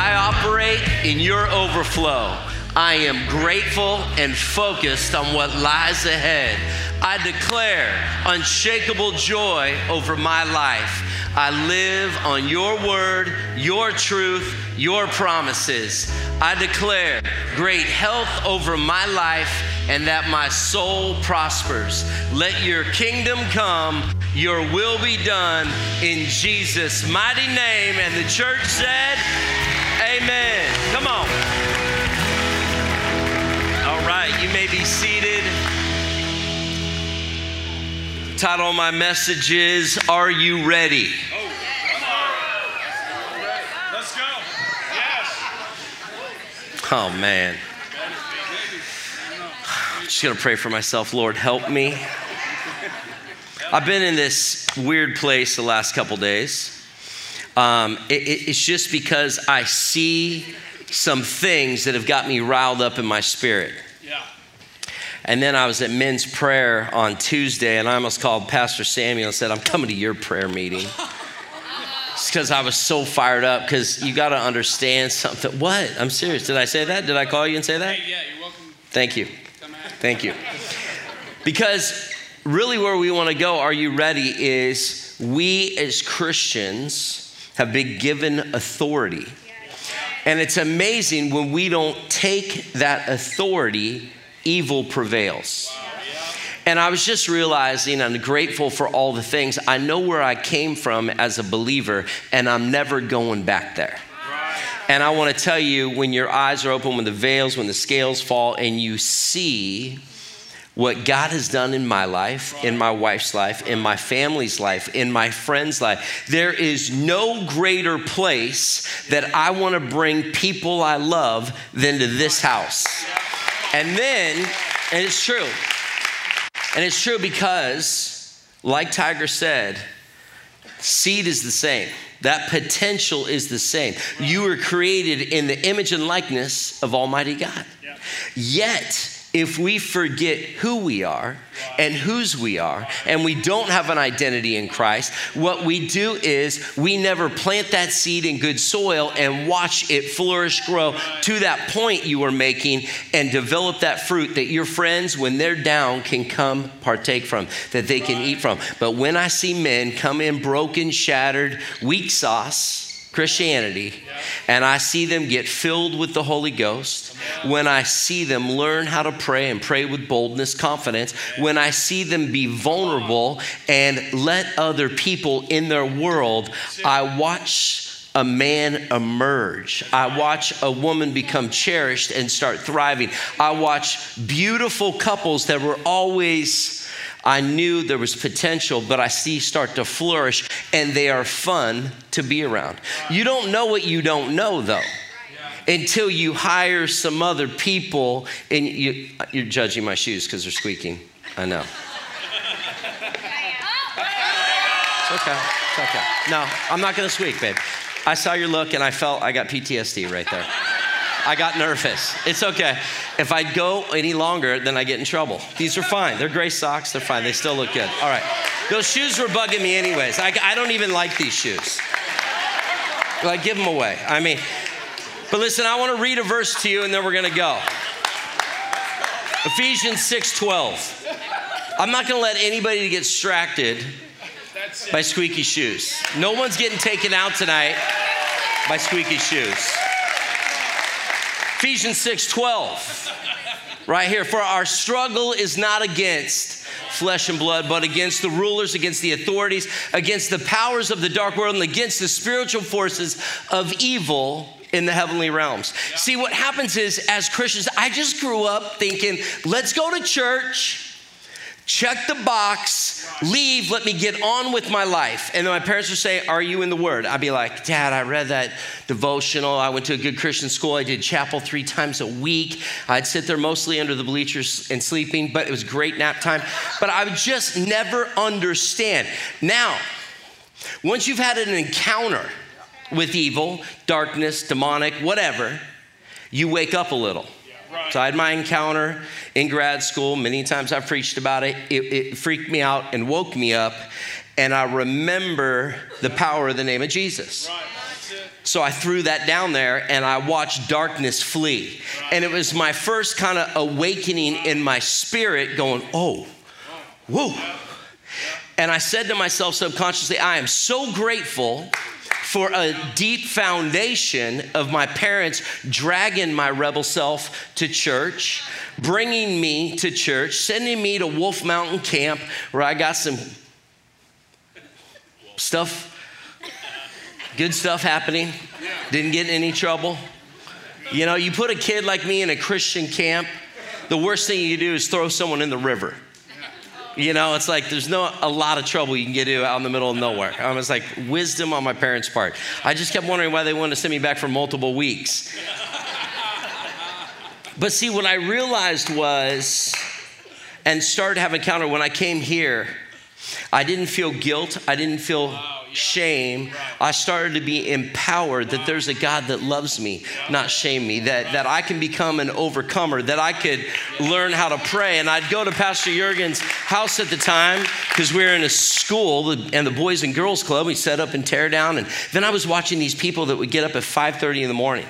I operate in your overflow. I am grateful and focused on what lies ahead. I declare unshakable joy over my life. I live on your word, your truth, your promises. I declare great health over my life and that my soul prospers. Let your kingdom come your will be done in Jesus' mighty name. And the church said, Amen. Come on. All right, you may be seated. The title of my message is Are You Ready? Oh. Let's go. Yes. Oh, man. I'm just going to pray for myself. Lord, help me. I've been in this weird place the last couple days. Um, it, it, it's just because I see some things that have got me riled up in my spirit. Yeah. And then I was at men's prayer on Tuesday, and I almost called Pastor Samuel and said, I'm coming to your prayer meeting. It's because I was so fired up, because you got to understand something. What? I'm serious. Did I say that? Did I call you and say that? Hey, yeah, you're welcome. Thank you. Thank you. Because really, where we want to go, are you ready? Is we as Christians have been given authority. And it's amazing when we don't take that authority, evil prevails. And I was just realizing I'm grateful for all the things. I know where I came from as a believer, and I'm never going back there. And I want to tell you when your eyes are open, when the veils, when the scales fall, and you see what God has done in my life, in my wife's life, in my family's life, in my friend's life. There is no greater place that I want to bring people I love than to this house. And then, and it's true, and it's true because, like Tiger said, seed is the same. That potential is the same. You were created in the image and likeness of Almighty God. Yet, if we forget who we are and whose we are, and we don't have an identity in Christ, what we do is we never plant that seed in good soil and watch it flourish, grow to that point you are making, and develop that fruit that your friends, when they're down, can come partake from, that they can eat from. But when I see men come in broken, shattered, weak sauce, Christianity, and I see them get filled with the Holy Ghost, when I see them learn how to pray and pray with boldness, confidence, when I see them be vulnerable and let other people in their world, I watch a man emerge. I watch a woman become cherished and start thriving. I watch beautiful couples that were always I knew there was potential, but I see start to flourish and they are fun to be around. You don't know what you don't know though. Until you hire some other people and you, you're judging my shoes because they're squeaking. I know. It's okay. It's okay. No, I'm not going to squeak, babe. I saw your look and I felt I got PTSD right there. I got nervous. It's okay. If I go any longer, then I get in trouble. These are fine. They're gray socks. They're fine. They still look good. All right. Those shoes were bugging me, anyways. I, I don't even like these shoes. Like, give them away. I mean, but listen, I want to read a verse to you and then we're going to go. Ephesians 6:12. I'm not going to let anybody get distracted by squeaky shoes. No one's getting taken out tonight by squeaky shoes. Ephesians 6 12. Right here. For our struggle is not against flesh and blood, but against the rulers, against the authorities, against the powers of the dark world, and against the spiritual forces of evil in the heavenly realms. See, what happens is, as Christians, I just grew up thinking, let's go to church check the box, leave, let me get on with my life. And then my parents would say, Are you in the Word? I'd be like, Dad, I read that devotional. I went to a good Christian school. I did chapel three times a week. I'd sit there mostly under the bleachers and sleeping, but it was great nap time. But I would just never understand. Now, once you've had an encounter with evil, darkness, demonic, whatever, you wake up a little. So I had my encounter in grad school. Many times I've preached about it. it. It freaked me out and woke me up. And I remember the power of the name of Jesus. So I threw that down there and I watched darkness flee. And it was my first kind of awakening in my spirit going, oh, whoa. And I said to myself subconsciously, I am so grateful for a deep foundation of my parents dragging my rebel self to church, bringing me to church, sending me to Wolf Mountain Camp where I got some stuff, good stuff happening, didn't get in any trouble. You know, you put a kid like me in a Christian camp, the worst thing you do is throw someone in the river. You know, it's like there's no a lot of trouble you can get into out in the middle of nowhere. Um, I was like wisdom on my parents' part. I just kept wondering why they wanted to send me back for multiple weeks. But see, what I realized was, and started to have encounter when I came here, I didn't feel guilt. I didn't feel shame, I started to be empowered that there's a God that loves me, not shame me, that, that I can become an overcomer, that I could learn how to pray. And I'd go to Pastor Jurgen's house at the time because we were in a school and the Boys and Girls Club. We set up and tear down. And then I was watching these people that would get up at 5.30 in the morning.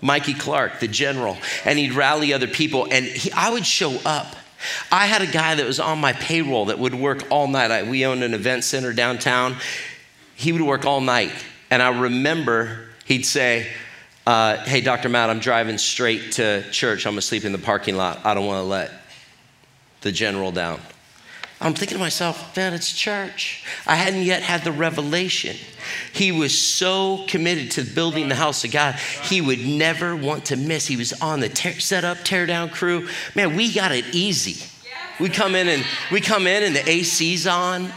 Mikey Clark, the general, and he'd rally other people, and he, I would show up. I had a guy that was on my payroll that would work all night. I, we owned an event center downtown he would work all night. And I remember he'd say, uh, Hey, Dr. Matt, I'm driving straight to church. I'm going to sleep in the parking lot. I don't want to let the general down. I'm thinking to myself, man, it's church. I hadn't yet had the revelation. He was so committed to building the house of God, he would never want to miss. He was on the tear, set up, tear down crew. Man, we got it easy. We come in and we come in and the AC's on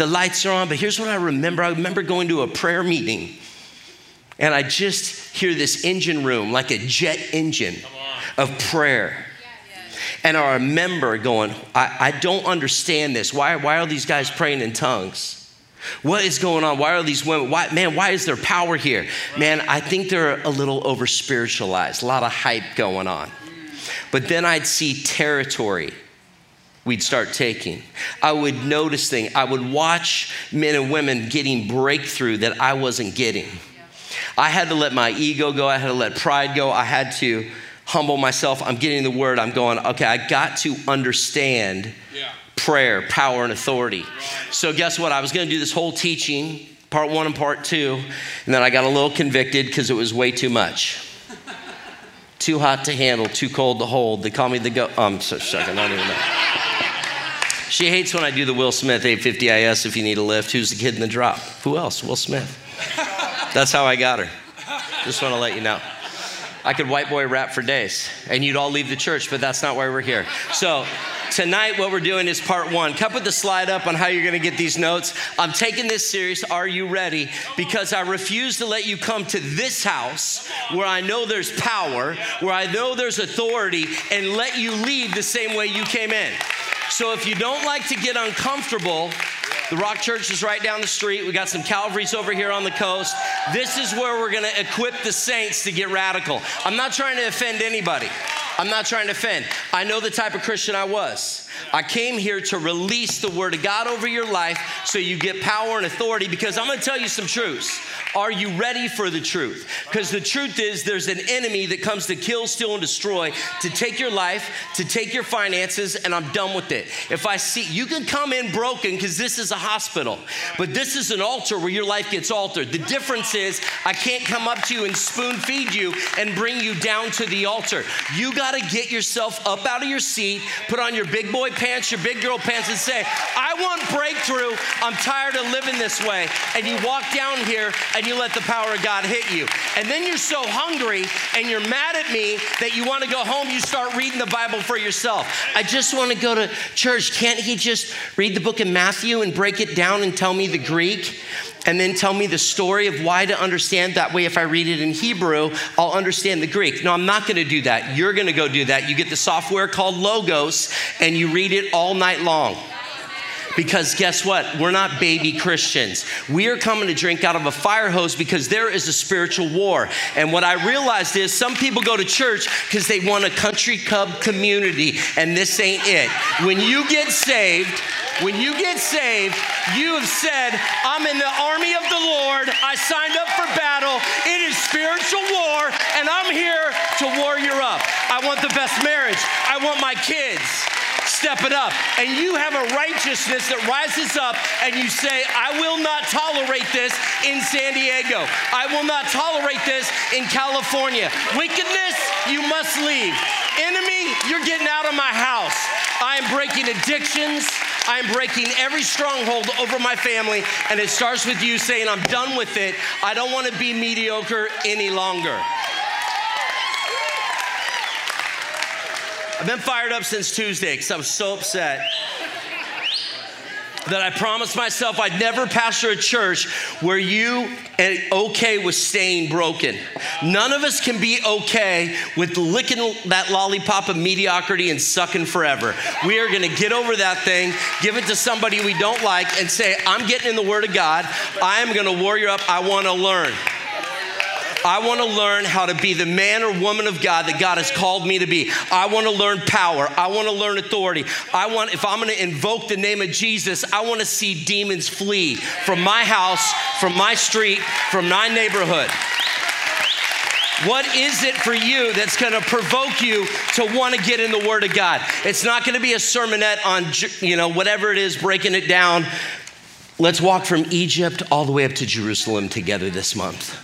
the lights are on. But here's what I remember I remember going to a prayer meeting, and I just hear this engine room like a jet engine of prayer. And I remember going, I, I don't understand this. Why, why are these guys praying in tongues? What is going on? Why are these women? Why, man, why is there power here? Man, I think they're a little over spiritualized, a lot of hype going on. But then I'd see territory we'd start taking. I would notice things. I would watch men and women getting breakthrough that I wasn't getting. I had to let my ego go. I had to let pride go. I had to humble myself. I'm getting the word. I'm going, okay, I got to understand yeah. prayer, power, and authority. So, guess what? I was going to do this whole teaching, part one and part two, and then I got a little convicted because it was way too much. too hot to handle, too cold to hold. They call me the go. Oh, I'm so second. I don't even know. She hates when I do the Will Smith 850 IS if you need a lift. Who's the kid in the drop? Who else? Will Smith. That's how I got her. Just want to let you know. I could white boy rap for days and you'd all leave the church, but that's not why we're here. So, tonight what we're doing is part one. Come with the slide up on how you're gonna get these notes. I'm taking this serious. Are you ready? Because I refuse to let you come to this house where I know there's power, where I know there's authority, and let you leave the same way you came in. So if you don't like to get uncomfortable, the Rock Church is right down the street. We got some Calvaries over here on the coast. This is where we're going to equip the saints to get radical. I'm not trying to offend anybody. I'm not trying to offend. I know the type of Christian I was. I came here to release the word of God over your life so you get power and authority because I'm to tell you some truths. Are you ready for the truth? Because the truth is, there's an enemy that comes to kill, steal, and destroy, to take your life, to take your finances, and I'm done with it. If I see, you can come in broken because this is a hospital, but this is an altar where your life gets altered. The difference is, I can't come up to you and spoon feed you and bring you down to the altar. You got to get yourself up out of your seat, put on your big boy pants, your big girl pants, and say, I want breakthrough. I'm tired of living this way. And you walk down here and you let the power of God hit you. And then you're so hungry and you're mad at me that you want to go home, you start reading the Bible for yourself. I just want to go to church. Can't he just read the book of Matthew and break it down and tell me the Greek? And then tell me the story of why to understand. That way, if I read it in Hebrew, I'll understand the Greek. No, I'm not going to do that. You're going to go do that. You get the software called Logos and you read it all night long. Because guess what? We're not baby Christians. We are coming to drink out of a fire hose because there is a spiritual war. And what I realized is some people go to church because they want a country club community, and this ain't it. When you get saved, when you get saved, you have said, I'm in the army of the Lord. I signed up for battle. It is spiritual war, and I'm here to warrior up. I want the best marriage. I want my kids. Step it up. And you have a righteousness that rises up, and you say, I will not tolerate this in San Diego. I will not tolerate this in California. Wickedness, you must leave. Enemy, you're getting out of my house. I am breaking addictions. I'm breaking every stronghold over my family, and it starts with you saying, I'm done with it. I don't want to be mediocre any longer. I've been fired up since Tuesday because I was so upset that I promised myself I'd never pastor a church where you are okay with staying broken. None of us can be okay with licking that lollipop of mediocrity and sucking forever. We are going to get over that thing, give it to somebody we don't like, and say, I'm getting in the Word of God. I am going to warrior up. I want to learn. I want to learn how to be the man or woman of God that God has called me to be. I want to learn power. I want to learn authority. I want, if I'm going to invoke the name of Jesus, I want to see demons flee from my house, from my street, from my neighborhood. What is it for you that's going to provoke you to want to get in the Word of God? It's not going to be a sermonette on, you know, whatever it is, breaking it down. Let's walk from Egypt all the way up to Jerusalem together this month.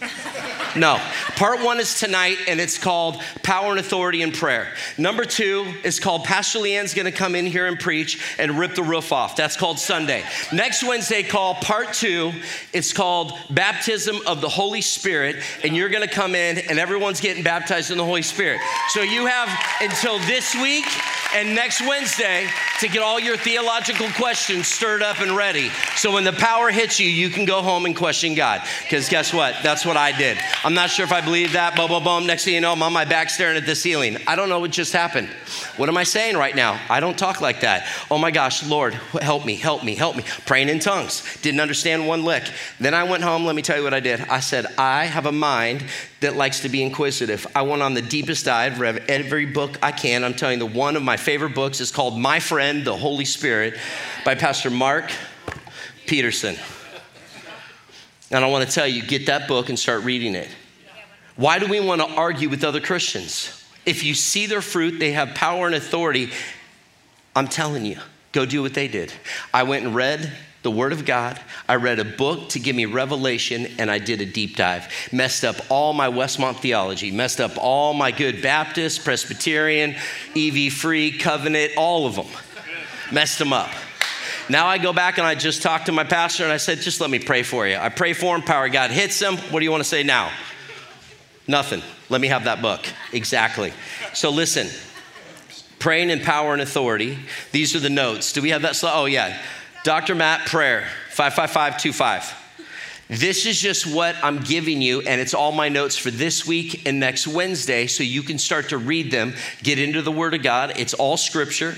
No. Part one is tonight, and it's called Power and Authority in Prayer. Number two is called Pastor Leanne's gonna come in here and preach and rip the roof off. That's called Sunday. Next Wednesday, call part two, it's called Baptism of the Holy Spirit, and you're gonna come in, and everyone's getting baptized in the Holy Spirit. So you have until this week and next Wednesday to get all your theological questions stirred up and ready. So when the power hits you, you can go home and question God. Because guess what? That's what I did. I'm not sure if I believe that. Boom, boom, boom. Next thing you know, I'm on my back staring at the ceiling. I don't know what just happened. What am I saying right now? I don't talk like that. Oh my gosh, Lord, help me, help me, help me. Praying in tongues. Didn't understand one lick. Then I went home. Let me tell you what I did. I said, I have a mind that likes to be inquisitive. I went on the deepest dive, read every book I can. I'm telling you, the one of my favorite books is called My Friend, the Holy Spirit by Pastor Mark Peterson. And I want to tell you, get that book and start reading it. Why do we want to argue with other Christians? If you see their fruit, they have power and authority. I'm telling you, go do what they did. I went and read the Word of God. I read a book to give me revelation, and I did a deep dive. Messed up all my Westmont theology, messed up all my good Baptist, Presbyterian, EV free, covenant, all of them. Messed them up. Now I go back and I just talk to my pastor and I said, just let me pray for you. I pray for him, power God hits him. What do you want to say now? Nothing. Let me have that book. Exactly. So listen, praying in power and authority. These are the notes. Do we have that slide? Oh, yeah. Dr. Matt, prayer, 55525. This is just what I'm giving you, and it's all my notes for this week and next Wednesday, so you can start to read them, get into the Word of God. It's all scripture,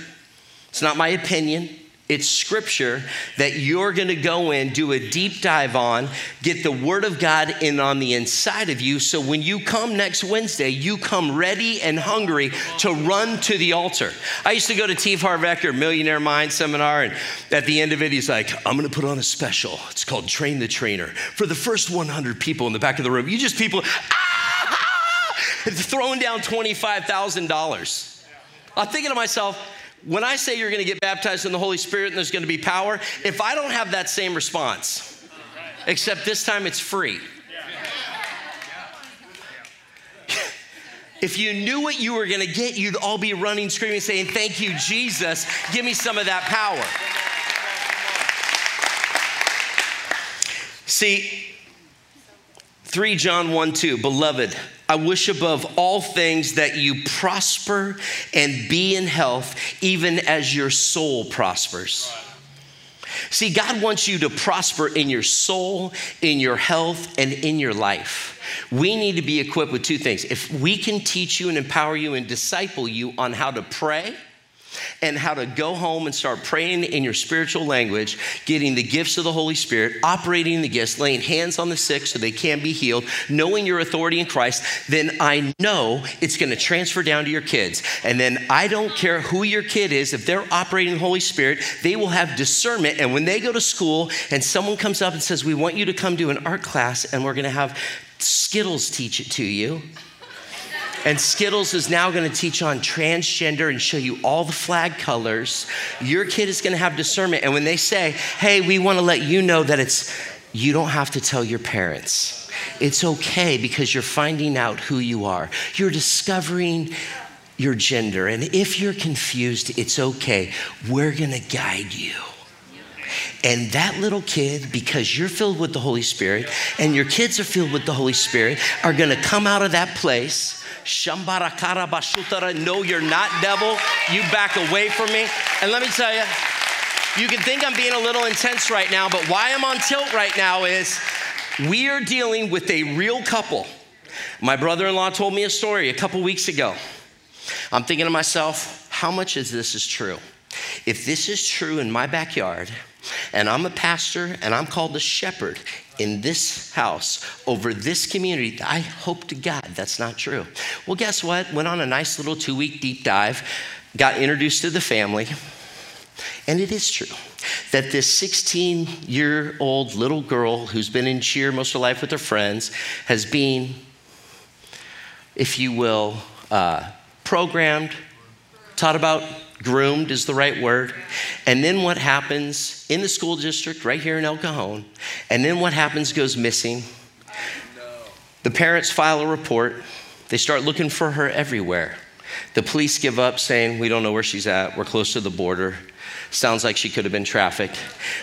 it's not my opinion. It's scripture that you're going to go in, do a deep dive on, get the word of God in on the inside of you. So when you come next Wednesday, you come ready and hungry to run to the altar. I used to go to T. Harv Eker, Millionaire Mind Seminar, and at the end of it, he's like, I'm going to put on a special. It's called Train the Trainer. For the first 100 people in the back of the room, you just people, ah, ah, throwing down $25,000. I'm thinking to myself, when I say you're going to get baptized in the Holy Spirit and there's going to be power, if I don't have that same response, except this time it's free. If you knew what you were gonna get, you'd all be running, screaming, saying, Thank you, Jesus. Give me some of that power. See, 3 John 1 2, beloved, I wish above all things that you prosper and be in health, even as your soul prospers. See, God wants you to prosper in your soul, in your health, and in your life. We need to be equipped with two things. If we can teach you and empower you and disciple you on how to pray, and how to go home and start praying in your spiritual language, getting the gifts of the Holy Spirit, operating the gifts, laying hands on the sick so they can be healed, knowing your authority in Christ, then I know it's going to transfer down to your kids. And then I don't care who your kid is, if they're operating the Holy Spirit, they will have discernment. And when they go to school and someone comes up and says, We want you to come to an art class and we're going to have Skittles teach it to you and Skittles is now going to teach on transgender and show you all the flag colors. Your kid is going to have discernment. And when they say, hey, we want to let you know that it's, you don't have to tell your parents. It's okay because you're finding out who you are. You're discovering your gender. And if you're confused, it's okay. We're going to guide you. And that little kid, because you're filled with the Holy Spirit and your kids are filled with the Holy Spirit, are going to come out of that place Shambarakara bashutara. No, you're not, devil. You back away from me. And let me tell you, you can think I'm being a little intense right now, but why I'm on tilt right now is we are dealing with a real couple. My brother in law told me a story a couple weeks ago. I'm thinking to myself, how much of this is true? If this is true in my backyard, and I'm a pastor and I'm called the shepherd in this house over this community. I hope to God that's not true. Well, guess what? Went on a nice little two week deep dive, got introduced to the family, and it is true that this 16 year old little girl who's been in cheer most of her life with her friends has been, if you will, uh, programmed, taught about groomed is the right word. And then what happens in the school district right here in El Cajon, and then what happens goes missing. The parents file a report. They start looking for her everywhere. The police give up saying, We don't know where she's at. We're close to the border. Sounds like she could have been trafficked.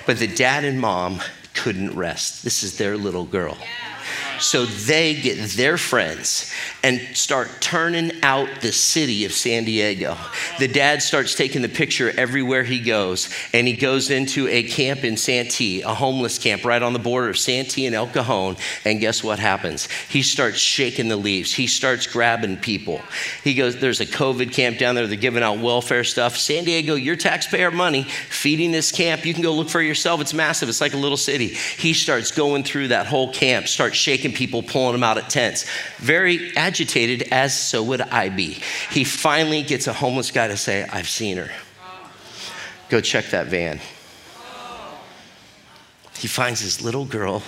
But the dad and mom couldn't rest. This is their little girl. Yeah. So they get their friends and start turning out the city of San Diego. The dad starts taking the picture everywhere he goes, and he goes into a camp in Santee, a homeless camp right on the border of Santee and El Cajon. And guess what happens? He starts shaking the leaves. He starts grabbing people. He goes, There's a COVID camp down there. They're giving out welfare stuff. San Diego, your taxpayer money feeding this camp. You can go look for yourself. It's massive. It's like a little city. He starts going through that whole camp, starts shaking people, pulling them out at tents. Very agitated, as so would I be. He finally gets a homeless guy to say, I've seen her. Go check that van. He finds his little girl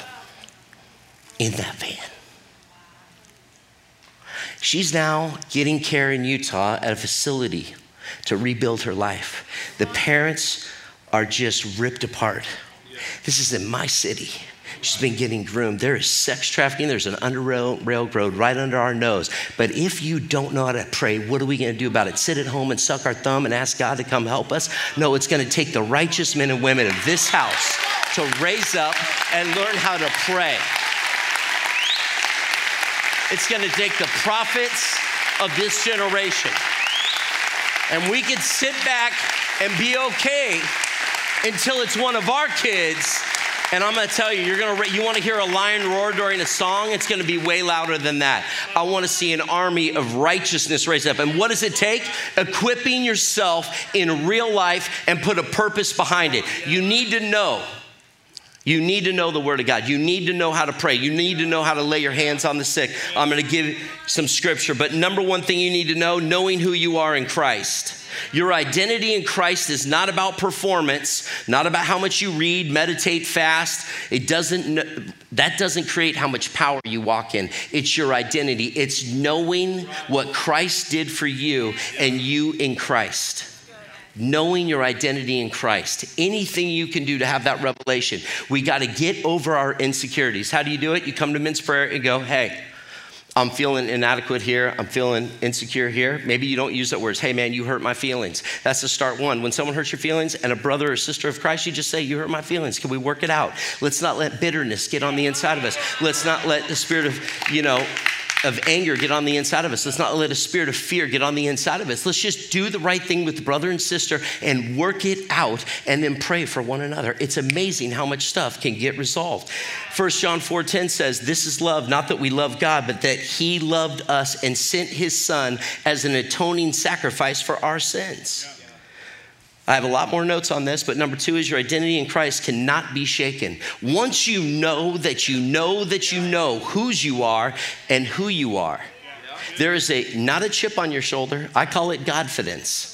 in that van. She's now getting care in Utah at a facility to rebuild her life. The parents are just ripped apart. This is in my city. She's been getting groomed. There is sex trafficking. There's an underrailroad railroad right under our nose. But if you don't know how to pray, what are we going to do about it? Sit at home and suck our thumb and ask God to come help us? No, it's going to take the righteous men and women of this house to raise up and learn how to pray. It's going to take the prophets of this generation. And we can sit back and be okay until it's one of our kids and I'm going to tell you, you're going to you want to hear a lion roar during a song? It's going to be way louder than that. I want to see an army of righteousness raised up. And what does it take? Equipping yourself in real life and put a purpose behind it. You need to know you need to know the Word of God. You need to know how to pray. You need to know how to lay your hands on the sick. I'm going to give some scripture, but number one thing you need to know knowing who you are in Christ. Your identity in Christ is not about performance, not about how much you read, meditate, fast. It doesn't that doesn't create how much power you walk in. It's your identity. It's knowing what Christ did for you and you in Christ knowing your identity in Christ. Anything you can do to have that revelation. We got to get over our insecurities. How do you do it? You come to men's prayer and go, hey, I'm feeling inadequate here. I'm feeling insecure here. Maybe you don't use that words. Hey, man, you hurt my feelings. That's the start one. When someone hurts your feelings and a brother or sister of Christ, you just say, You hurt my feelings. Can we work it out? Let's not let bitterness get on the inside of us. Let's not let the spirit of, you know, of anger get on the inside of us. Let's not let a spirit of fear get on the inside of us. Let's just do the right thing with brother and sister and work it out and then pray for one another. It's amazing how much stuff can get resolved. 1 John 4:10 says, "This is love, not that we love God, but that he loved us and sent his son as an atoning sacrifice for our sins." I have a lot more notes on this, but number two is your identity in Christ cannot be shaken. Once you know that you know that you know whose you are and who you are, there is a not a chip on your shoulder. I call it Godfidence.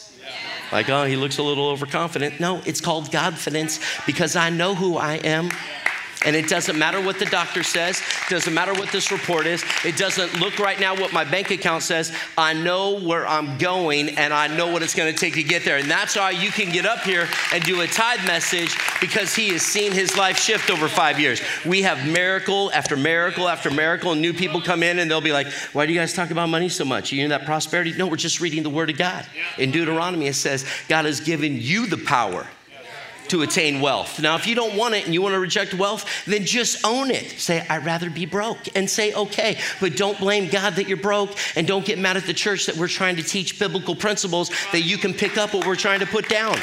Like, oh, he looks a little overconfident. No, it's called Godfidence because I know who I am and it doesn't matter what the doctor says, it doesn't matter what this report is, it doesn't look right now what my bank account says. I know where I'm going and I know what it's going to take to get there. And that's why you can get up here and do a tithe message because he has seen his life shift over five years. We have miracle after miracle after miracle, and new people come in and they'll be like, Why do you guys talk about money so much? You know that prosperity? No, we're just reading the word of God. In Deuteronomy, it says, God has given you the power to attain wealth. Now, if you don't want it and you want to reject wealth, then just own it. Say, I'd rather be broke and say, okay. But don't blame God that you're broke and don't get mad at the church that we're trying to teach biblical principles that you can pick up what we're trying to put down.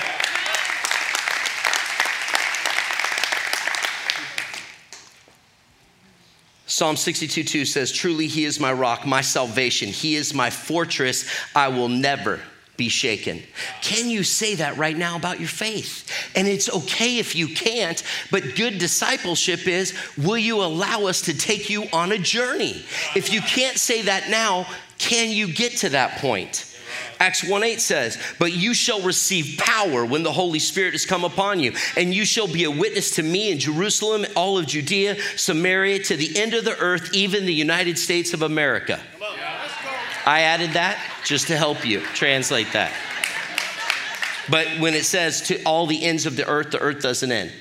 Psalm 62 2 says, Truly, He is my rock, my salvation. He is my fortress. I will never be shaken. Can you say that right now about your faith? And it's okay if you can't, but good discipleship is will you allow us to take you on a journey? If you can't say that now, can you get to that point? Acts 1 8 says, But you shall receive power when the Holy Spirit has come upon you, and you shall be a witness to me in Jerusalem, all of Judea, Samaria, to the end of the earth, even the United States of America. I added that just to help you translate that. But when it says to all the ends of the earth, the earth doesn't end.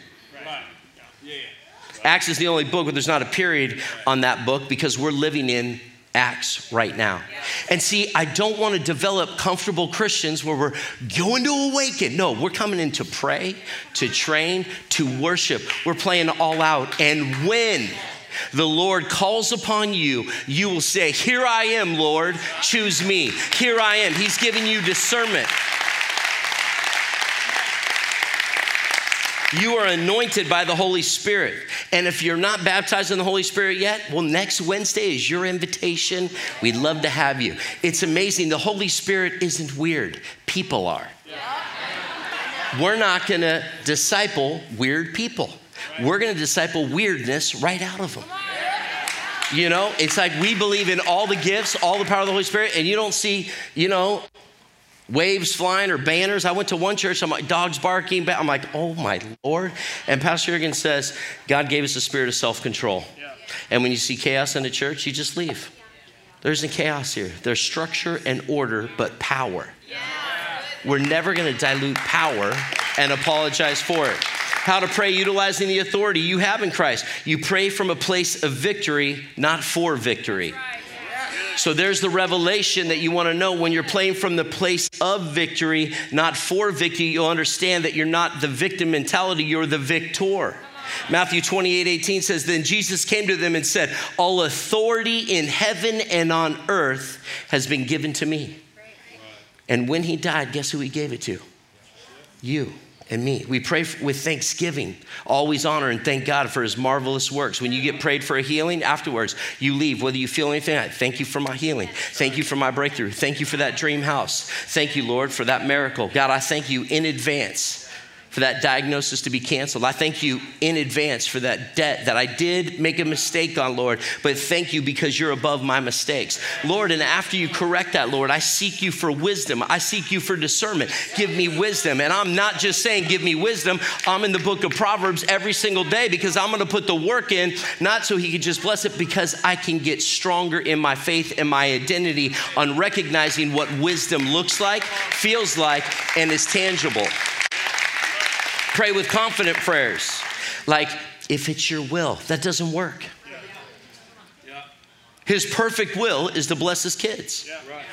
Acts is the only book where there's not a period on that book because we're living in Acts right now. And see, I don't want to develop comfortable Christians where we're going to awaken. No, we're coming in to pray, to train, to worship. We're playing all out. And when the Lord calls upon you, you will say, Here I am, Lord, choose me. Here I am. He's giving you discernment. You are anointed by the Holy Spirit. And if you're not baptized in the Holy Spirit yet, well, next Wednesday is your invitation. We'd love to have you. It's amazing. The Holy Spirit isn't weird, people are. We're not going to disciple weird people we're going to disciple weirdness right out of them. You know, it's like we believe in all the gifts, all the power of the Holy Spirit, and you don't see, you know, waves flying or banners. I went to one church, I'm like, dogs barking. I'm like, oh my Lord. And Pastor Jurgen says, God gave us a spirit of self control. Yeah. And when you see chaos in a church, you just leave. There isn't chaos here. There's structure and order, but power. Yeah. We're never going to dilute power and apologize for it. How to pray utilizing the authority you have in Christ. You pray from a place of victory, not for victory. So there's the revelation that you want to know when you're playing from the place of victory, not for victory. You'll understand that you're not the victim mentality, you're the victor. Matthew 28 18 says, Then Jesus came to them and said, All authority in heaven and on earth has been given to me. And when he died, guess who he gave it to? You and me. We pray with thanksgiving, always honor and thank God for his marvelous works. When you get prayed for a healing, afterwards, you leave, whether you feel anything, thank you for my healing. Thank you for my breakthrough. Thank you for that dream house. Thank you, Lord, for that miracle. God, I thank you in advance for that diagnosis to be canceled. I thank you in advance for that debt that I did make a mistake on, Lord, but thank you because you're above my mistakes. Lord, and after you correct that, Lord, I seek you for wisdom. I seek you for discernment. Give me wisdom. And I'm not just saying, give me wisdom. I'm in the book of Proverbs every single day because I'm going to put the work in, not so he can just bless it, because I can get stronger in my faith and my identity on recognizing what wisdom looks like, feels like, and is tangible. Pray with confident prayers. Like, if it's your will, that doesn't work. His perfect will is to bless his kids. Yeah, right, right.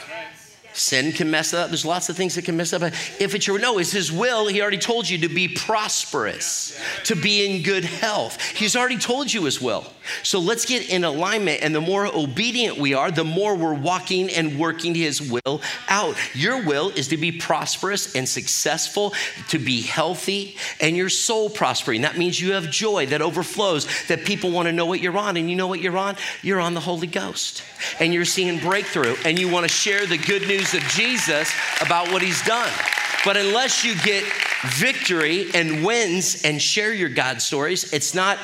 Sin can mess up. There's lots of things that can mess up. If it's your no, it's his will. He already told you to be prosperous, to be in good health. He's already told you his will. So let's get in alignment. And the more obedient we are, the more we're walking and working his will out. Your will is to be prosperous and successful, to be healthy, and your soul prospering. That means you have joy that overflows, that people want to know what you're on. And you know what you're on? You're on the Holy Ghost. And you're seeing breakthrough, and you want to share the good news of Jesus about what he's done. But unless you get victory and wins and share your God stories, it's not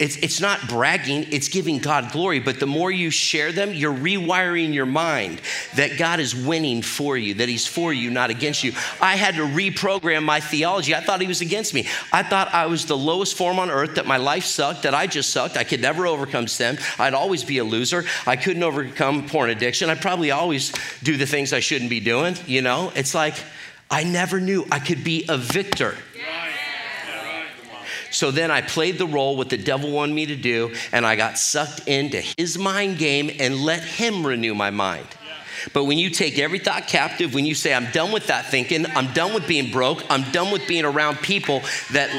it's, it's not bragging, it's giving God glory. But the more you share them, you're rewiring your mind that God is winning for you, that He's for you, not against you. I had to reprogram my theology. I thought He was against me. I thought I was the lowest form on earth, that my life sucked, that I just sucked. I could never overcome sin. I'd always be a loser. I couldn't overcome porn addiction. I'd probably always do the things I shouldn't be doing. You know, it's like I never knew I could be a victor. So then I played the role what the devil wanted me to do, and I got sucked into his mind game and let him renew my mind. But when you take every thought captive, when you say, I'm done with that thinking, I'm done with being broke, I'm done with being around people that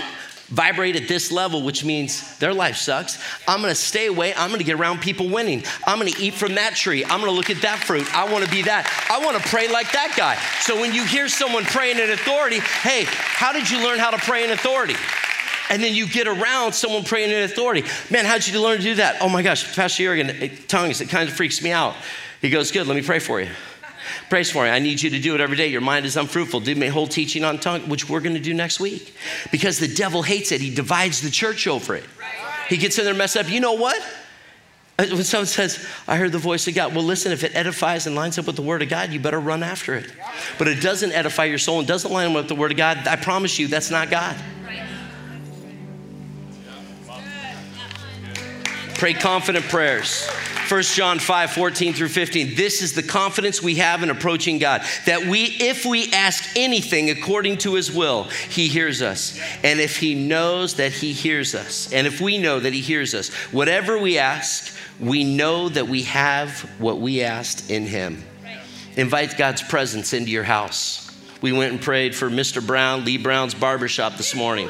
vibrate at this level, which means their life sucks. I'm gonna stay away. I'm gonna get around people winning. I'm gonna eat from that tree. I'm gonna look at that fruit. I wanna be that. I wanna pray like that guy. So when you hear someone praying in authority, hey, how did you learn how to pray in authority? And then you get around someone praying in authority. Man, how'd you learn to do that? Oh my gosh, Pastor Jurgen, tongues, it kind of freaks me out. He goes, Good, let me pray for you. Praise for me. I need you to do it every day. Your mind is unfruitful. Do my whole teaching on tongue, which we're going to do next week. Because the devil hates it. He divides the church over it. He gets in there and mess up. You know what? Uh, when someone says, I heard the voice of God, well, listen, if it edifies and lines up with the word of God, you better run after it. But it doesn't edify your soul and doesn't line up with the word of God, I promise you, that's not God. Pray confident prayers. 1 John 5, 14 through 15. This is the confidence we have in approaching God that we, if we ask anything according to his will, he hears us. And if he knows that he hears us, and if we know that he hears us, whatever we ask, we know that we have what we asked in him. Invite God's presence into your house. We went and prayed for Mr. Brown, Lee Brown's barbershop this morning.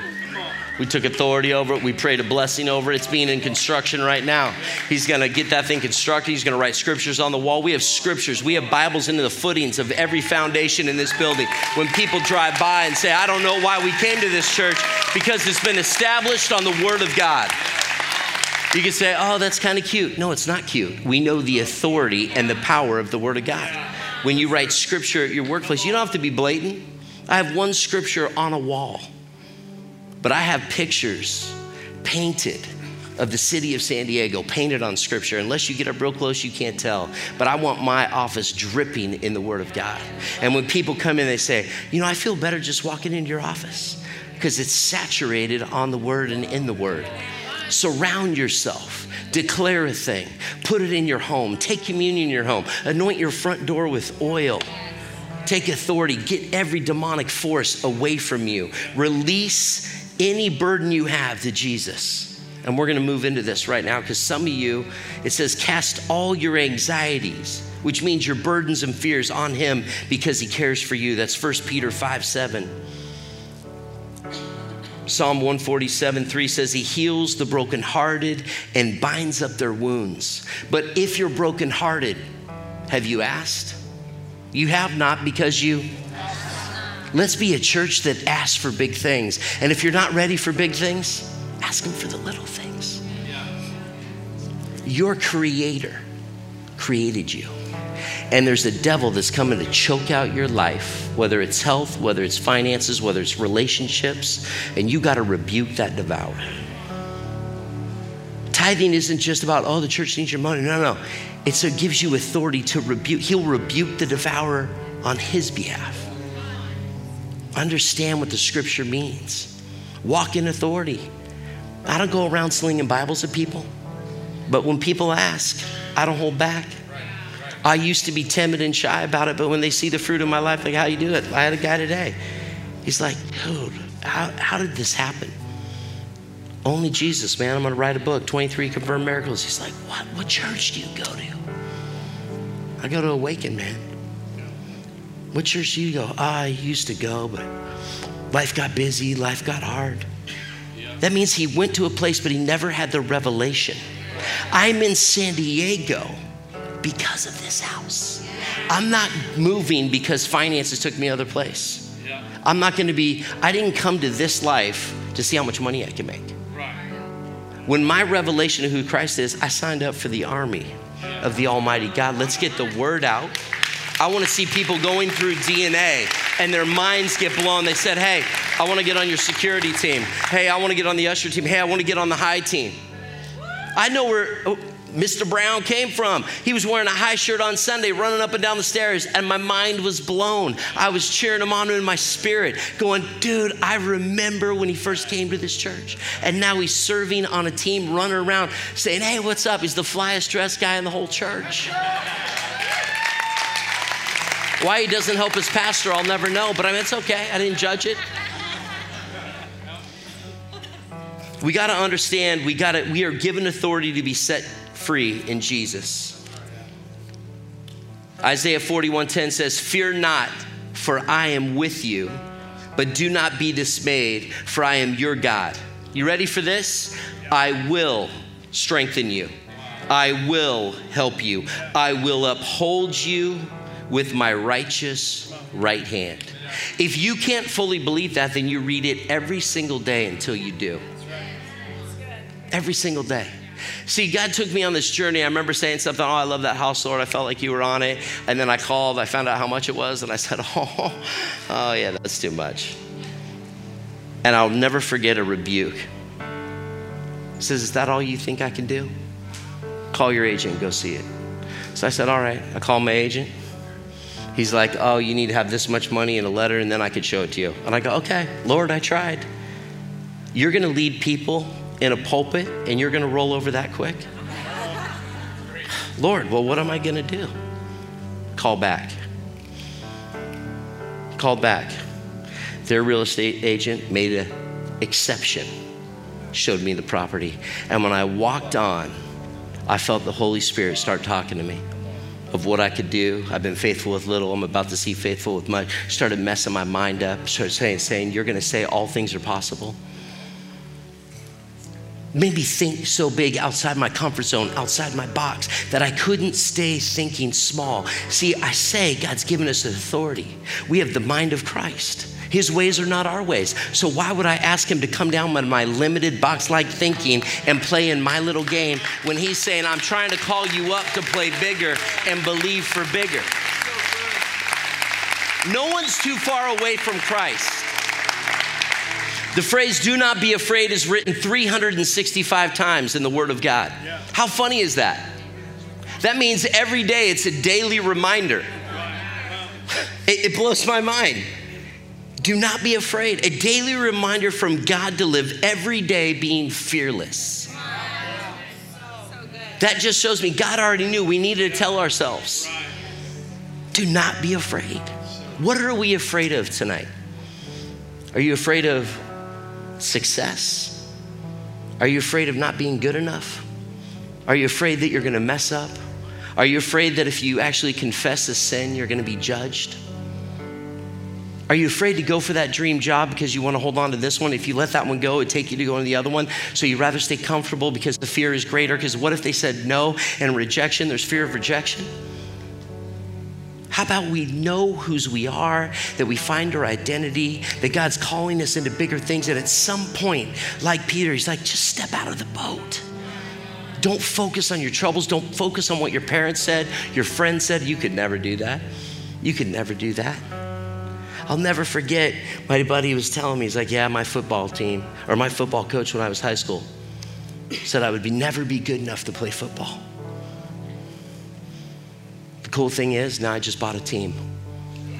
We took authority over it. We prayed a blessing over it. It's being in construction right now. He's going to get that thing constructed. He's going to write scriptures on the wall. We have scriptures. We have Bibles into the footings of every foundation in this building. When people drive by and say, I don't know why we came to this church, because it's been established on the Word of God. You can say, oh, that's kind of cute. No, it's not cute. We know the authority and the power of the Word of God. When you write scripture at your workplace, you don't have to be blatant. I have one scripture on a wall. But I have pictures painted of the city of San Diego painted on scripture. Unless you get up real close, you can't tell. But I want my office dripping in the Word of God. And when people come in, they say, You know, I feel better just walking into your office because it's saturated on the Word and in the Word. Surround yourself. Declare a thing. Put it in your home. Take communion in your home. Anoint your front door with oil. Take authority. Get every demonic force away from you. Release any burden you have to Jesus. And we're going to move into this right now because some of you, it says, cast all your anxieties, which means your burdens and fears on him because he cares for you. That's 1 Peter 5 7. Psalm 147 3 says, He heals the brokenhearted and binds up their wounds. But if you're brokenhearted, have you asked? You have not because you Let's be a church that asks for big things. And if you're not ready for big things, ask Him for the little things. Your Creator created you. And there's a devil that's coming to choke out your life, whether it's health, whether it's finances, whether it's relationships, and you got to rebuke that devourer. Tithing isn't just about, oh, the church needs your money. No, no. It's, it gives you authority to rebuke. He'll rebuke the devourer on his behalf. Understand what the scripture means. Walk in authority. I don't go around slinging Bibles at people, but when people ask, I don't hold back. I used to be timid and shy about it, but when they see the fruit of my life, like, how you do it? I had a guy today. He's like, dude, how, how did this happen? Only Jesus, man. I'm going to write a book, 23 Confirmed Miracles. He's like, what? What church do you go to? I go to Awaken, man. What church do you go? Ah, I used to go, but life got busy, life got hard. That means he went to a place, but he never had the revelation. I'm in San Diego because of this house. I'm not moving because finances took me other place. I'm not going to be, I didn't come to this life to see how much money I can make. When my revelation of who Christ is, I signed up for the army of the Almighty God. Let's get the word out. I want to see people going through DNA and their minds get blown. They said, Hey, I want to get on your security team. Hey, I want to get on the usher team. Hey, I want to get on the high team. I know where oh, Mr. Brown came from. He was wearing a high shirt on Sunday, running up and down the stairs, and my mind was blown. I was cheering him on in my spirit, going, dude, I remember when he first came to this church. And now he's serving on a team, running around saying, hey, what's up? He's the flyest dressed guy in the whole church. Why he doesn't help his pastor, I'll never know, but I mean, it's okay. I didn't judge it. We got to understand, we got to we are given authority to be set free in Jesus. Isaiah 41:10 says, "Fear not, for I am with you, but do not be dismayed, for I am your God." You ready for this? I will strengthen you. I will help you. I will uphold you with my righteous right hand. If you can't fully believe that, then you read it every single day until you do. Every single day. See, God took me on this journey. I remember saying something, Oh, I love that house, Lord. I felt like you were on it. And then I called, I found out how much it was, and I said, Oh, oh yeah, that's too much. And I'll never forget a rebuke. He says, Is that all you think I can do? Call your agent, go see it. So I said, All right. I called my agent. He's like, Oh, you need to have this much money in a letter, and then I could show it to you. And I go, Okay, Lord, I tried. You're gonna lead people in a pulpit and you're going to roll over that quick? Lord, well, what am I going to do? Call back. Called back. Their real estate agent made an exception, showed me the property. And when I walked on, I felt the Holy Spirit start talking to me of what I could do. I've been faithful with little. I'm about to see faithful with much. Started messing my mind up. Started saying, saying, You're going to say all things are possible made me think so big outside my comfort zone, outside my box, that I couldn't stay thinking small. See, I say God's given us authority. We have the mind of Christ. His ways are not our ways. So why would I ask him to come down with my limited box like thinking and play in my little game when he's saying, I'm trying to call you up to play bigger and believe for bigger? No one's too far away from Christ. The phrase do not be afraid is written 365 times in the Word of God. Yeah. How funny is that? That means every day it's a daily reminder. It, it blows my mind. Do not be afraid. A daily reminder from God to live every day being fearless. That just shows me God already knew we needed to tell ourselves do not be afraid. What are we afraid of tonight? Are you afraid of success? Are you afraid of not being good enough? Are you afraid that you're going to mess up? Are you afraid that if you actually confess a sin, you're going to be judged? Are you afraid to go for that dream job because you want to hold on to this one? If you let that one go, it'd take you to go to the other one. So you'd rather stay comfortable because the fear is greater. Because what if they said no and rejection? There's fear of rejection. How about we know whose we are, that we find our identity, that God's calling us into bigger things, and at some point, like Peter, he's like, just step out of the boat. Don't focus on your troubles. Don't focus on what your parents said, your friends said. You could never do that. You could never do that. I'll never forget my buddy was telling me, he's like, yeah, my football team, or my football coach when I was high school, said I would be, never be good enough to play football The cool thing is, now I just bought a team.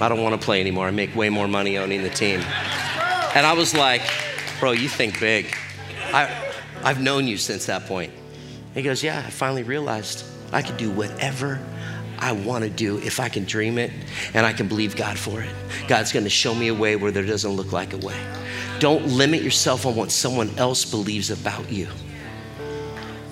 I don't want to play anymore. I make way more money owning the team. And I was like, bro, you think big. I, I've known you since that point. He goes, yeah, I finally realized I could do whatever I want to do if I can dream it and I can believe God for it. God's going to show me a way where there doesn't look like a way. Don't limit yourself on what someone else believes about you.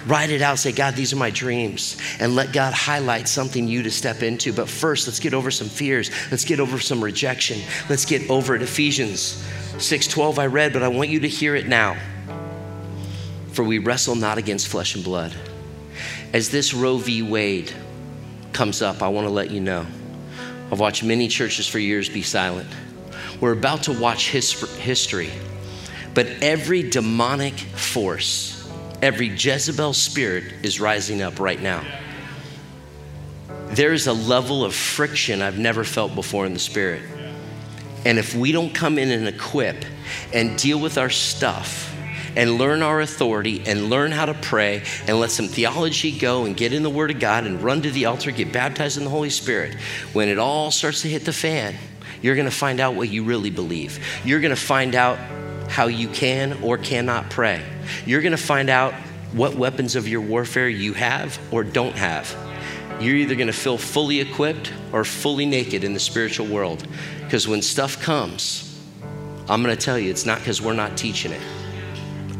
Write it out. Say, God, these are my dreams. And let God highlight something you to step into. But first, let's get over some fears. Let's get over some rejection. Let's get over it. Ephesians 6:12 I read, but I want you to hear it now. For we wrestle not against flesh and blood. As this Roe v. Wade comes up, I want to let you know. I've watched many churches for years be silent. We're about to watch his, history, but every demonic force Every Jezebel spirit is rising up right now. There is a level of friction I've never felt before in the spirit. And if we don't come in and equip and deal with our stuff and learn our authority and learn how to pray and let some theology go and get in the Word of God and run to the altar, get baptized in the Holy Spirit, when it all starts to hit the fan, you're going to find out what you really believe. You're going to find out how you can or cannot pray. You're going to find out what weapons of your warfare you have or don't have. You're either going to feel fully equipped or fully naked in the spiritual world. Because when stuff comes, I'm going to tell you, it's not because we're not teaching it.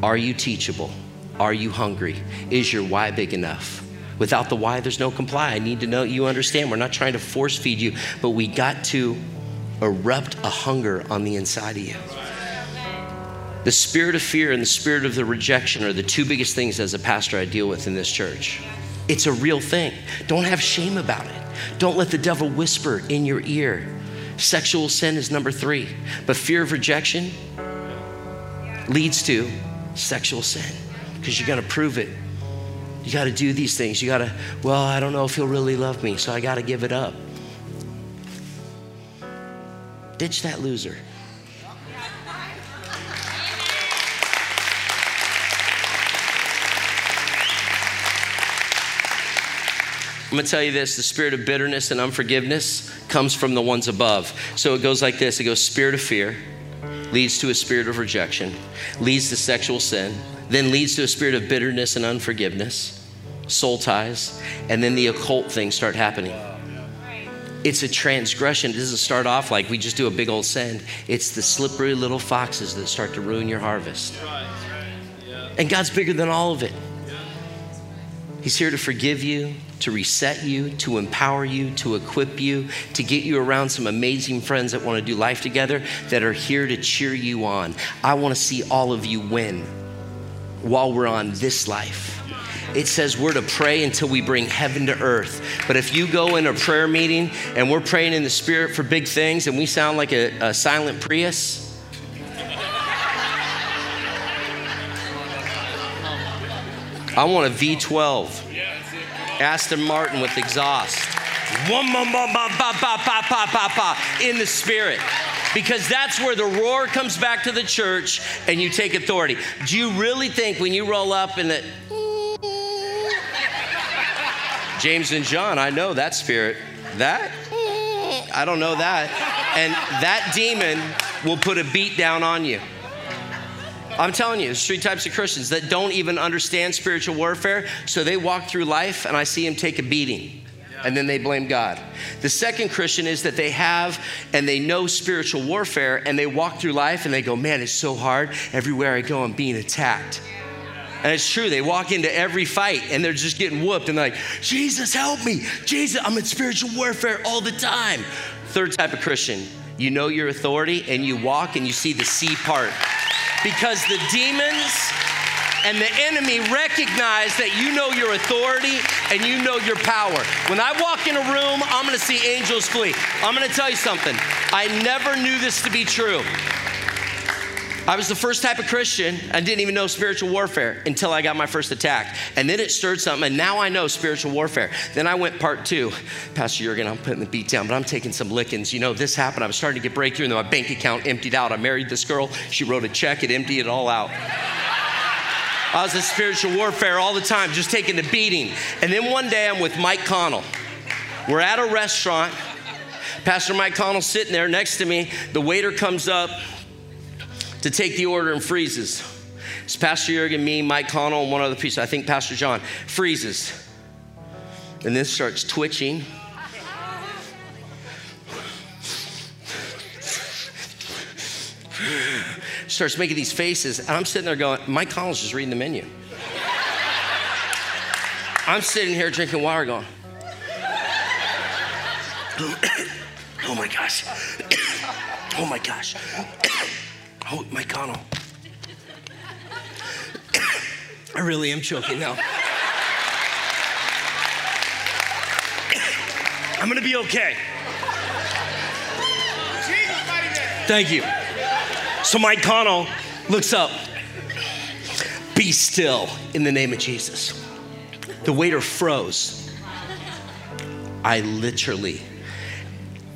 Are you teachable? Are you hungry? Is your why big enough? Without the why, there's no comply. I need to know you understand. We're not trying to force feed you, but we got to erupt a hunger on the inside of you. The spirit of fear and the spirit of the rejection are the two biggest things as a pastor I deal with in this church. It's a real thing. Don't have shame about it. Don't let the devil whisper in your ear. Sexual sin is number three, but fear of rejection leads to sexual sin because you got to prove it. You got to do these things. You got to, well, I don't know if he'll really love me, so I got to give it up. Ditch that loser. I'm gonna tell you this the spirit of bitterness and unforgiveness comes from the ones above. So it goes like this it goes spirit of fear, leads to a spirit of rejection, leads to sexual sin, then leads to a spirit of bitterness and unforgiveness, soul ties, and then the occult things start happening. It's a transgression. It doesn't start off like we just do a big old sin. It's the slippery little foxes that start to ruin your harvest. And God's bigger than all of it. He's here to forgive you, to reset you, to empower you, to equip you, to get you around some amazing friends that want to do life together that are here to cheer you on. I want to see all of you win while we're on this life. It says we're to pray until we bring heaven to earth. But if you go in a prayer meeting and we're praying in the spirit for big things and we sound like a, a silent Prius, I want a V12. Aston Martin with exhaust. In the spirit. Because that's where the roar comes back to the church and you take authority. Do you really think when you roll up in the. James and John, I know that spirit. That? I don't know that. And that demon will put a beat down on you. I'm telling you, there's three types of Christians that don't even understand spiritual warfare. So they walk through life and I see them take a beating and then they blame God. The second Christian is that they have and they know spiritual warfare and they walk through life and they go, man, it's so hard. Everywhere I go, I'm being attacked. And it's true, they walk into every fight and they're just getting whooped and they're like, Jesus, help me. Jesus, I'm in spiritual warfare all the time. Third type of Christian, you know your authority and you walk and you see the sea part because the demons and the enemy recognize that you know your authority and you know your power. When I walk in a room, I'm gonna see angels flee. I'm gonna tell you something. I never knew this to be true. I was the first type of Christian. I didn't even know spiritual warfare until I got my first attack. And then it stirred something, and now I know spiritual warfare. Then I went part two. Pastor Jurgen, I'm putting the beat down, but I'm taking some lickings. You know, this happened. I was starting to get breakthrough, and then my bank account emptied out. I married this girl. She wrote a check, it emptied it all out. I was in spiritual warfare all the time, just taking the beating. And then one day I'm with Mike Connell. We're at a restaurant. Pastor Mike Connell sitting there next to me. The waiter comes up to take the order and freezes. It's Pastor Jurgen, me, Mike Connell, and one other piece. I think Pastor John freezes. And then starts twitching. starts making these faces, and I'm sitting there going, Mike Connell's just reading the menu. I'm sitting here drinking water going, oh my gosh. Oh my gosh. Oh, my Connell. I really am choking now. I'm gonna be okay. Thank you. So Mike Connell looks up. Be still in the name of Jesus. The waiter froze. I literally,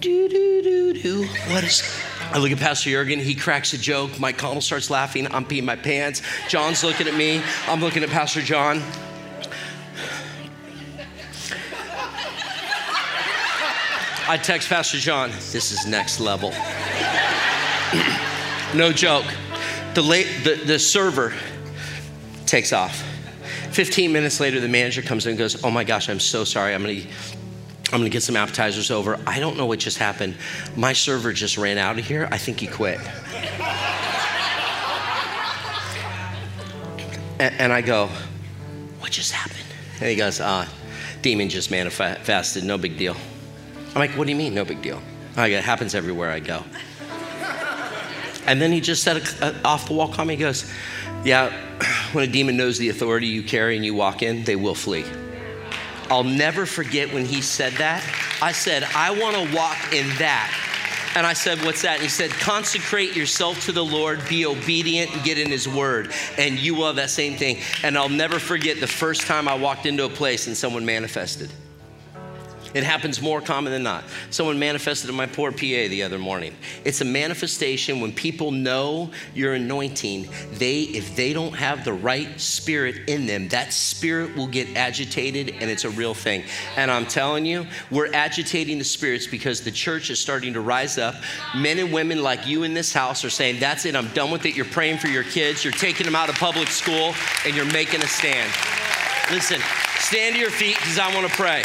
do, do, do, do. What is, I look at Pastor Jurgen, he cracks a joke. Mike Connell starts laughing. I'm peeing my pants. John's looking at me. I'm looking at Pastor John. I text Pastor John, this is next level. no joke. The, late, the, the server takes off. 15 minutes later, the manager comes in and goes, Oh my gosh, I'm so sorry. I'm gonna, I'm gonna get some appetizers over. I don't know what just happened. My server just ran out of here. I think he quit. and, and I go, What just happened? And he goes, uh, Demon just manifested. No big deal. I'm like, What do you mean, no big deal? Go, It happens everywhere I go. And then he just said off the wall comment. He goes, Yeah, when a demon knows the authority you carry and you walk in, they will flee. I'll never forget when he said that. I said, I want to walk in that. And I said, What's that? And he said, Consecrate yourself to the Lord, be obedient, and get in his word. And you will have that same thing. And I'll never forget the first time I walked into a place and someone manifested. It happens more common than not. Someone manifested in my poor PA the other morning. It's a manifestation when people know your anointing, they if they don't have the right spirit in them, that spirit will get agitated and it's a real thing. And I'm telling you, we're agitating the spirits because the church is starting to rise up. Men and women like you in this house are saying, "That's it, I'm done with it." You're praying for your kids, you're taking them out of public school and you're making a stand. Listen, stand to your feet because I want to pray.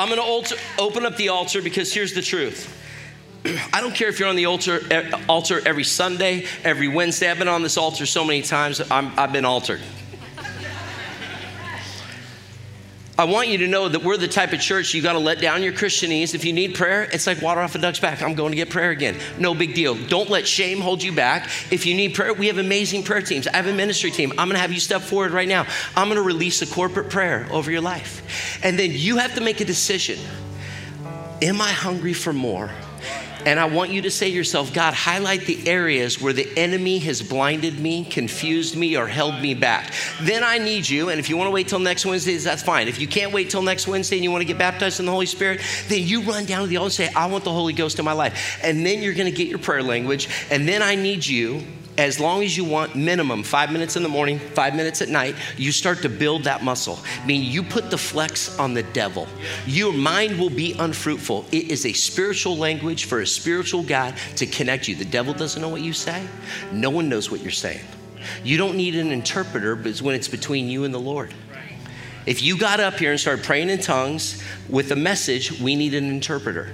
I'm going to open up the altar because here's the truth. I don't care if you're on the altar, altar every Sunday, every Wednesday. I've been on this altar so many times, i have been altered. I want you to know that we're the type of church you got to let down your Christianese. If you need prayer, it's like water off a duck's back. I'm going to get prayer again. No big deal. Don't let shame hold you back. If you need prayer, we have amazing prayer teams. I have a ministry team. I'm going to have you step forward right now. I'm going to release a corporate prayer over your life. And then you have to make a decision. Am I hungry for more? And I want you to say to yourself, God, highlight the areas where the enemy has blinded me, confused me, or held me back. Then I need you, and if you want to wait till next Wednesday, that's fine. If you can't wait till next Wednesday and you want to get baptized in the Holy Spirit, then you run down to the altar and say, I want the Holy Ghost in my life. And then you're going to get your prayer language. And then I need you as long as you want minimum five minutes in the morning, five minutes at night, you start to build that muscle. I mean, you put the flex on the devil. Your mind will be unfruitful. It is a spiritual language for a spiritual God to connect you. The devil doesn't know what you say, no one knows what you're saying. You don't need an interpreter, when it's between you and the Lord. If you got up here and started praying in tongues with a message, we need an interpreter.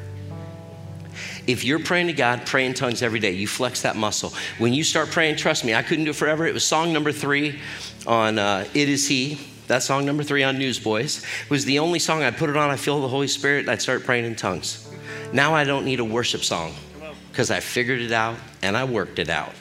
If you're praying to God, pray in tongues every day. You flex that muscle. When you start praying, trust me, I couldn't do it forever. It was song number three on uh, It Is He. That song number three on Newsboys it was the only song I put it on. I feel the Holy Spirit. I'd start praying in tongues. Now I don't need a worship song because I figured it out and I worked it out.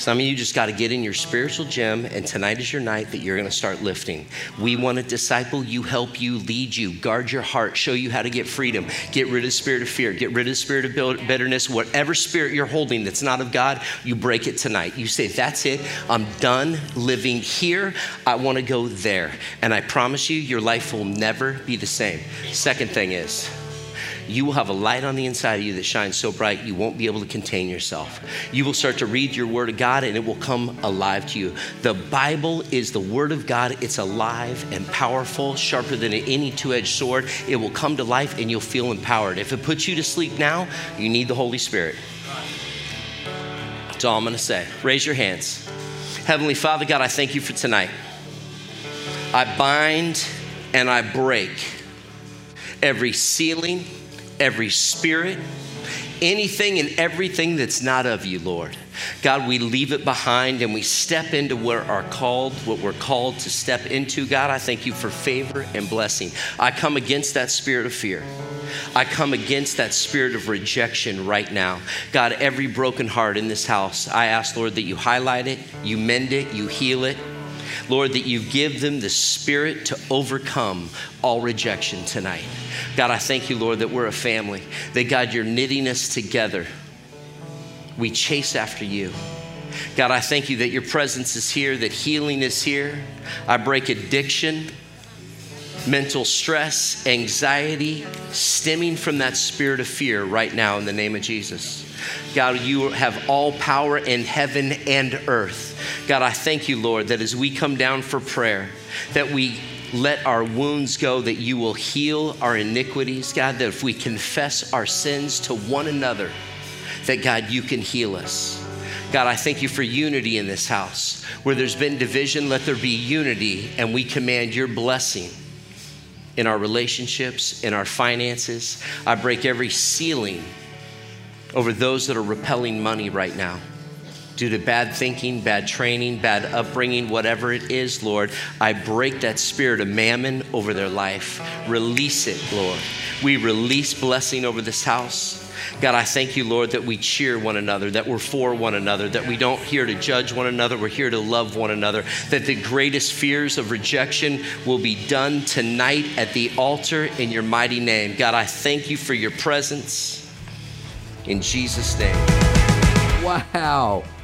Some of you just got to get in your spiritual gym, and tonight is your night that you're going to start lifting. We want to disciple you, help you, lead you, guard your heart, show you how to get freedom, get rid of spirit of fear, get rid of spirit of bitterness. Whatever spirit you're holding that's not of God, you break it tonight. You say, That's it. I'm done living here. I want to go there. And I promise you, your life will never be the same. Second thing is, you will have a light on the inside of you that shines so bright you won't be able to contain yourself. You will start to read your word of God and it will come alive to you. The Bible is the word of God, it's alive and powerful, sharper than any two edged sword. It will come to life and you'll feel empowered. If it puts you to sleep now, you need the Holy Spirit. That's all I'm going to say. Raise your hands. Heavenly Father, God, I thank you for tonight. I bind and I break every ceiling every spirit, anything and everything that's not of you, Lord. God, we leave it behind and we step into where our called, what we're called to step into. God, I thank you for favor and blessing. I come against that spirit of fear. I come against that spirit of rejection right now. God, every broken heart in this house, I ask, Lord, that you highlight it, you mend it, you heal it. Lord, that you give them the spirit to overcome all rejection tonight. God, I thank you, Lord, that we're a family, that God, you're knitting us together. We chase after you. God, I thank you that your presence is here, that healing is here. I break addiction, mental stress, anxiety, stemming from that spirit of fear right now in the name of Jesus. God, you have all power in heaven and earth. God, I thank you, Lord, that as we come down for prayer, that we let our wounds go, that you will heal our iniquities. God, that if we confess our sins to one another, that God, you can heal us. God, I thank you for unity in this house. Where there's been division, let there be unity, and we command your blessing in our relationships, in our finances. I break every ceiling over those that are repelling money right now due to bad thinking, bad training, bad upbringing, whatever it is, Lord. I break that spirit of mammon over their life. Release it, Lord. We release blessing over this house. God, I thank you, Lord, that we cheer one another, that we're for one another, that we don't here to judge one another, we're here to love one another, that the greatest fears of rejection will be done tonight at the altar in your mighty name. God, I thank you for your presence. In Jesus' name. Wow.